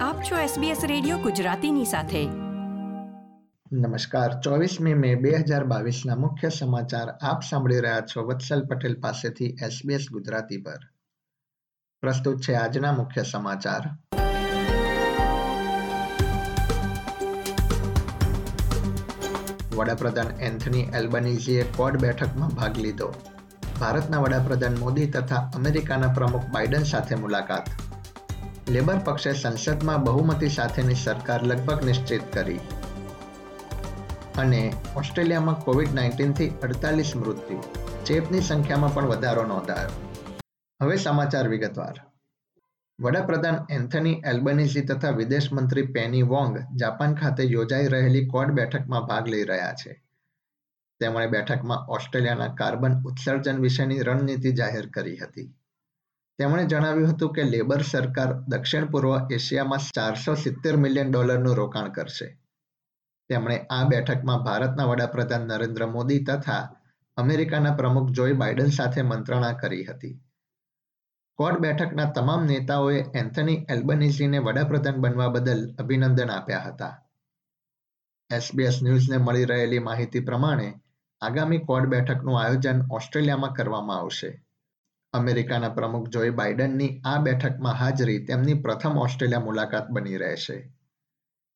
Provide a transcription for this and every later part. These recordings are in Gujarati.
આપ છો SBS રેડિયો ગુજરાતીની સાથે. નમસ્કાર. ચોવીસમી મે બે હજાર બાવીસના મુખ્ય સમાચાર આપ સાંભળી રહ્યા છો વત્સલ પટેલ પાસેથી SBS ગુજરાતી પર. પ્રસ્તુત છે આજના મુખ્ય સમાચાર. વડાપ્રધાન એન્થની એલ્બનીઝીએ કોડ બેઠકમાં ભાગ લીધો. ભારતના વડાપ્રધાન મોદી તથા અમેરિકાના પ્રમુખ બાઇડન સાથે મુલાકાત. લેબર પક્ષે સંસદમાં બહુમતી સાથેની સરકાર લગભગ નિશ્ચિત કરી. અને ઓસ્ટ્રેલિયામાં કોવિડ નાઇન્ટીનથી અડતાલીસ મૃત્યુ. ચેપની સંખ્યામાં પણ વધારો નોંધાયો. હવે સમાચાર વિગતવાર. વડાપ્રધાન એન્થની એલ્બનીઝી તથા વિદેશ મંત્રી પેની વોંગ જાપાન ખાતે યોજાઈ રહેલી કોડ બેઠકમાં ભાગ લઈ રહ્યા છે. તેમણે બેઠકમાં ઓસ્ટ્રેલિયાના કાર્બન ઉત્સર્જન વિશેની રણનીતિ જાહેર કરી હતી. તેમણે જણાવ્યું હતું કે લેબર સરકાર દક્ષિણ પૂર્વ એશિયામાં ચારસો સિત્તેર મિલિયન ડોલરનું રોકાણ કરશે. તેમણે આ બેઠકમાં ભારતના વડાપ્રધાન નરેન્દ્ર મોદી તથા અમેરિકાના પ્રમુખ જોઈ બાઇડન સાથે મંત્રણા કરી હતી. કોડ બેઠકના તમામ નેતાઓએ એન્થની એલ્બનીઝીને વડાપ્રધાન બનવા બદલ અભિનંદન આપ્યા હતા. એસબીએસ ન્યૂઝને મળી રહેલી માહિતી પ્રમાણે આગામી કોડ બેઠકનું આયોજન ઓસ્ટ્રેલિયામાં કરવામાં આવશે. અમેરિકાના પ્રમુખ જોઈ બાઇડનની આ બેઠકમાં હાજરી તેમની પ્રથમ ઓસ્ટ્રેલિયા મુલાકાત બની રહેશે.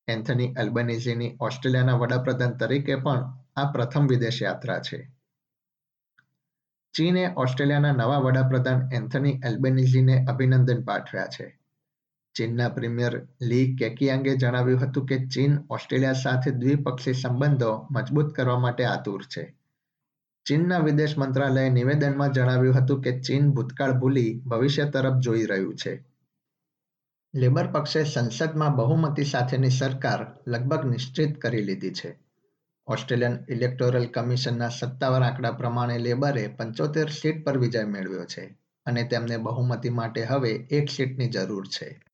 એન્થની એલ્બનીઝીની ઓસ્ટ્રેલિયાના વડાપ્રધાન તરીકે પણ આ પ્રથમ વિદેશ યાત્રા છે. ચીને ઓસ્ટ્રેલિયાના નવા વડાપ્રધાન એન્થની એલ્બેનિઝીને અભિનંદન પાઠવ્યા છે. ચીનના પ્રીમિયર લી કેકિયાંગે જણાવ્યું હતું કે ચીન ઓસ્ટ્રેલિયા સાથે દ્વિપક્ષી સંબંધો મજબૂત કરવા માટે આતુર છે. ચીનના વિદેશ મંત્રાલયે નિવેદનમાં જણાવ્યું હતું કે ચીન ભૂતકાળ ભૂલી ભવિષ્ય તરફ જોઈ રહ્યું છે. લેબર પક્ષે સંસદમાં બહુમતી સાથેની સરકાર લગભગ નિશ્ચિત કરી લીધી છે. ઓસ્ટ્રેલિયન ઇલેક્ટોરલ કમિશનના સત્તાવાર આંકડા પ્રમાણે લેબરે પંચોતેર સીટ પર વિજય મેળવ્યો છે અને તેમને બહુમતી માટે હવે એક સીટની જરૂર છે.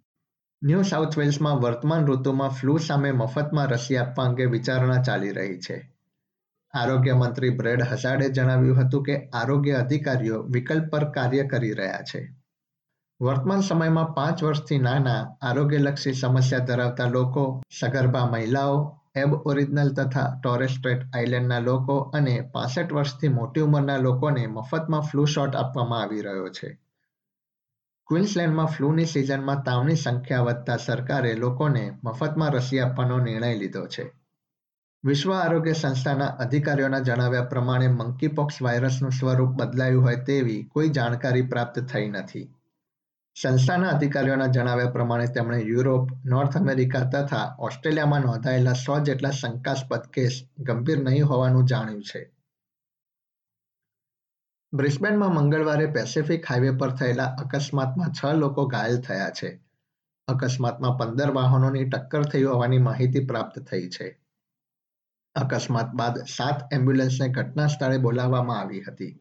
ન્યૂ સાઉથ વેલ્સમાં વર્તમાન ઋતુમાં ફ્લૂ સામે મફતમાં રસી આપવા અંગે વિચારણા ચાલી રહી છે. આરોગ્ય મંત્રી બ્રેડ હઝાડે જણાવ્યું હતું કે આરોગ્ય અધિકારીઓ વિકલ્પ પર કાર્ય કરી રહ્યા છે. વર્તમાન સમયમાં પાંચ વર્ષથી નાના, આરોગ્યલક્ષી સમસ્યા ધરાવતા લોકો, સગર્ભા મહિલાઓ, એબ ઓરિજિનલ તથા ટોરેસ્ટ્રેટ આઇલેન્ડના લોકો અને પાસઠ વર્ષથી મોટી ઉંમરના લોકોને મફતમાં ફ્લૂ શોટ આપવામાં આવી રહ્યો છે. ક્વિન્સલેન્ડમાં ફ્લૂની સિઝનમાં તાવની સંખ્યા વધતા સરકારે લોકોને મફતમાં રસી આપવાનો નિર્ણય લીધો છે. વિશ્વ આરોગ્ય સંસ્થાના અધિકારીઓના જણાવ્યા પ્રમાણે મંકીપોક્સ વાયરસનું સ્વરૂપ બદલાયું હોય તેવી કોઈ જાણકારી પ્રાપ્ત થઈ નથી. સંસ્થાના અધિકારીઓના જણાવ્યા પ્રમાણે તેમણે યુરોપ, નોર્થ અમેરિકા તથા ઓસ્ટ્રેલિયામાં નોંધાયેલા સો જેટલા શંકાસ્પદ કેસ ગંભીર નહીં હોવાનું જાણ્યું છે. બ્રિસ્બેનમાં મંગળવારે પેસિફિક હાઈવે પર થયેલા અકસ્માતમાં છ લોકો ઘાયલ થયા છે. અકસ્માતમાં પંદર વાહનોની ટક્કર થઈ હોવાની માહિતી પ્રાપ્ત થઈ છે. અકસ્માત બાદ સાત એમ્બ્યુલન્સને ઘટના સ્થળે બોલાવવામાં આવી હતી.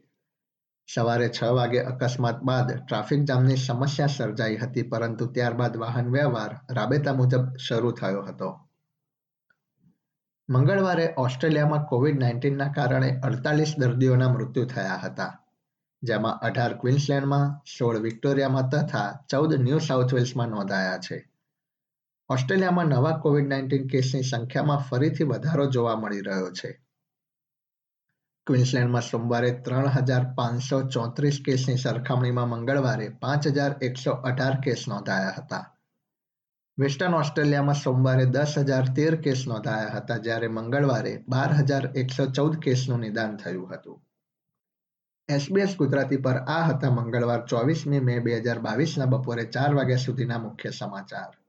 સવારે છ વાગે અકસ્માત બાદ ટ્રાફિક જામની સમસ્યા સર્જાઈ હતી, પરંતુ ત્યારબાદ વાહન વ્યવહાર રાબેતા મુજબ શરૂ થયો હતો. મંગળવારે ઓસ્ટ્રેલિયામાં કોવિડ નાઇન્ટીનના કારણે અડતાલીસ દર્દીઓના મૃત્યુ થયા હતા, જેમાં અઢાર ક્વિન્સલેન્ડમાં, સોળ વિક્ટોરિયામાં તથા ચૌદ ન્યૂ સાઉથ વેલ્સમાં નોંધાયા છે. ઓસ્ટ્રેલિયામાં નવા કોવિડ નાઇન્ટીન કેસની સંખ્યામાં ફરીથી વધારો જોવા મળી રહ્યો છે. ક્વિન્સલેન્ડમાં સોમવારે ત્રણ હજાર પાંચસો ચોત્રીસ કેસની સરખામણીમાં મંગળવારે પાંચ હજાર એકસો અઢાર કેસ નોંધાયા હતા. વેસ્ટર્ન ઓસ્ટ્રેલિયામાં સોમવારે દસ હજાર તેર કેસ નોંધાયા હતા, જ્યારે મંગળવારે બાર હજાર એકસો ચૌદ કેસનું નિદાન થયું હતું. એસબીએસ ગુજરાતી પર આ હતા મંગળવાર ચોવીસમી મે બે હજાર બાવીસના બપોરે ચાર વાગ્યા સુધીના મુખ્ય સમાચાર.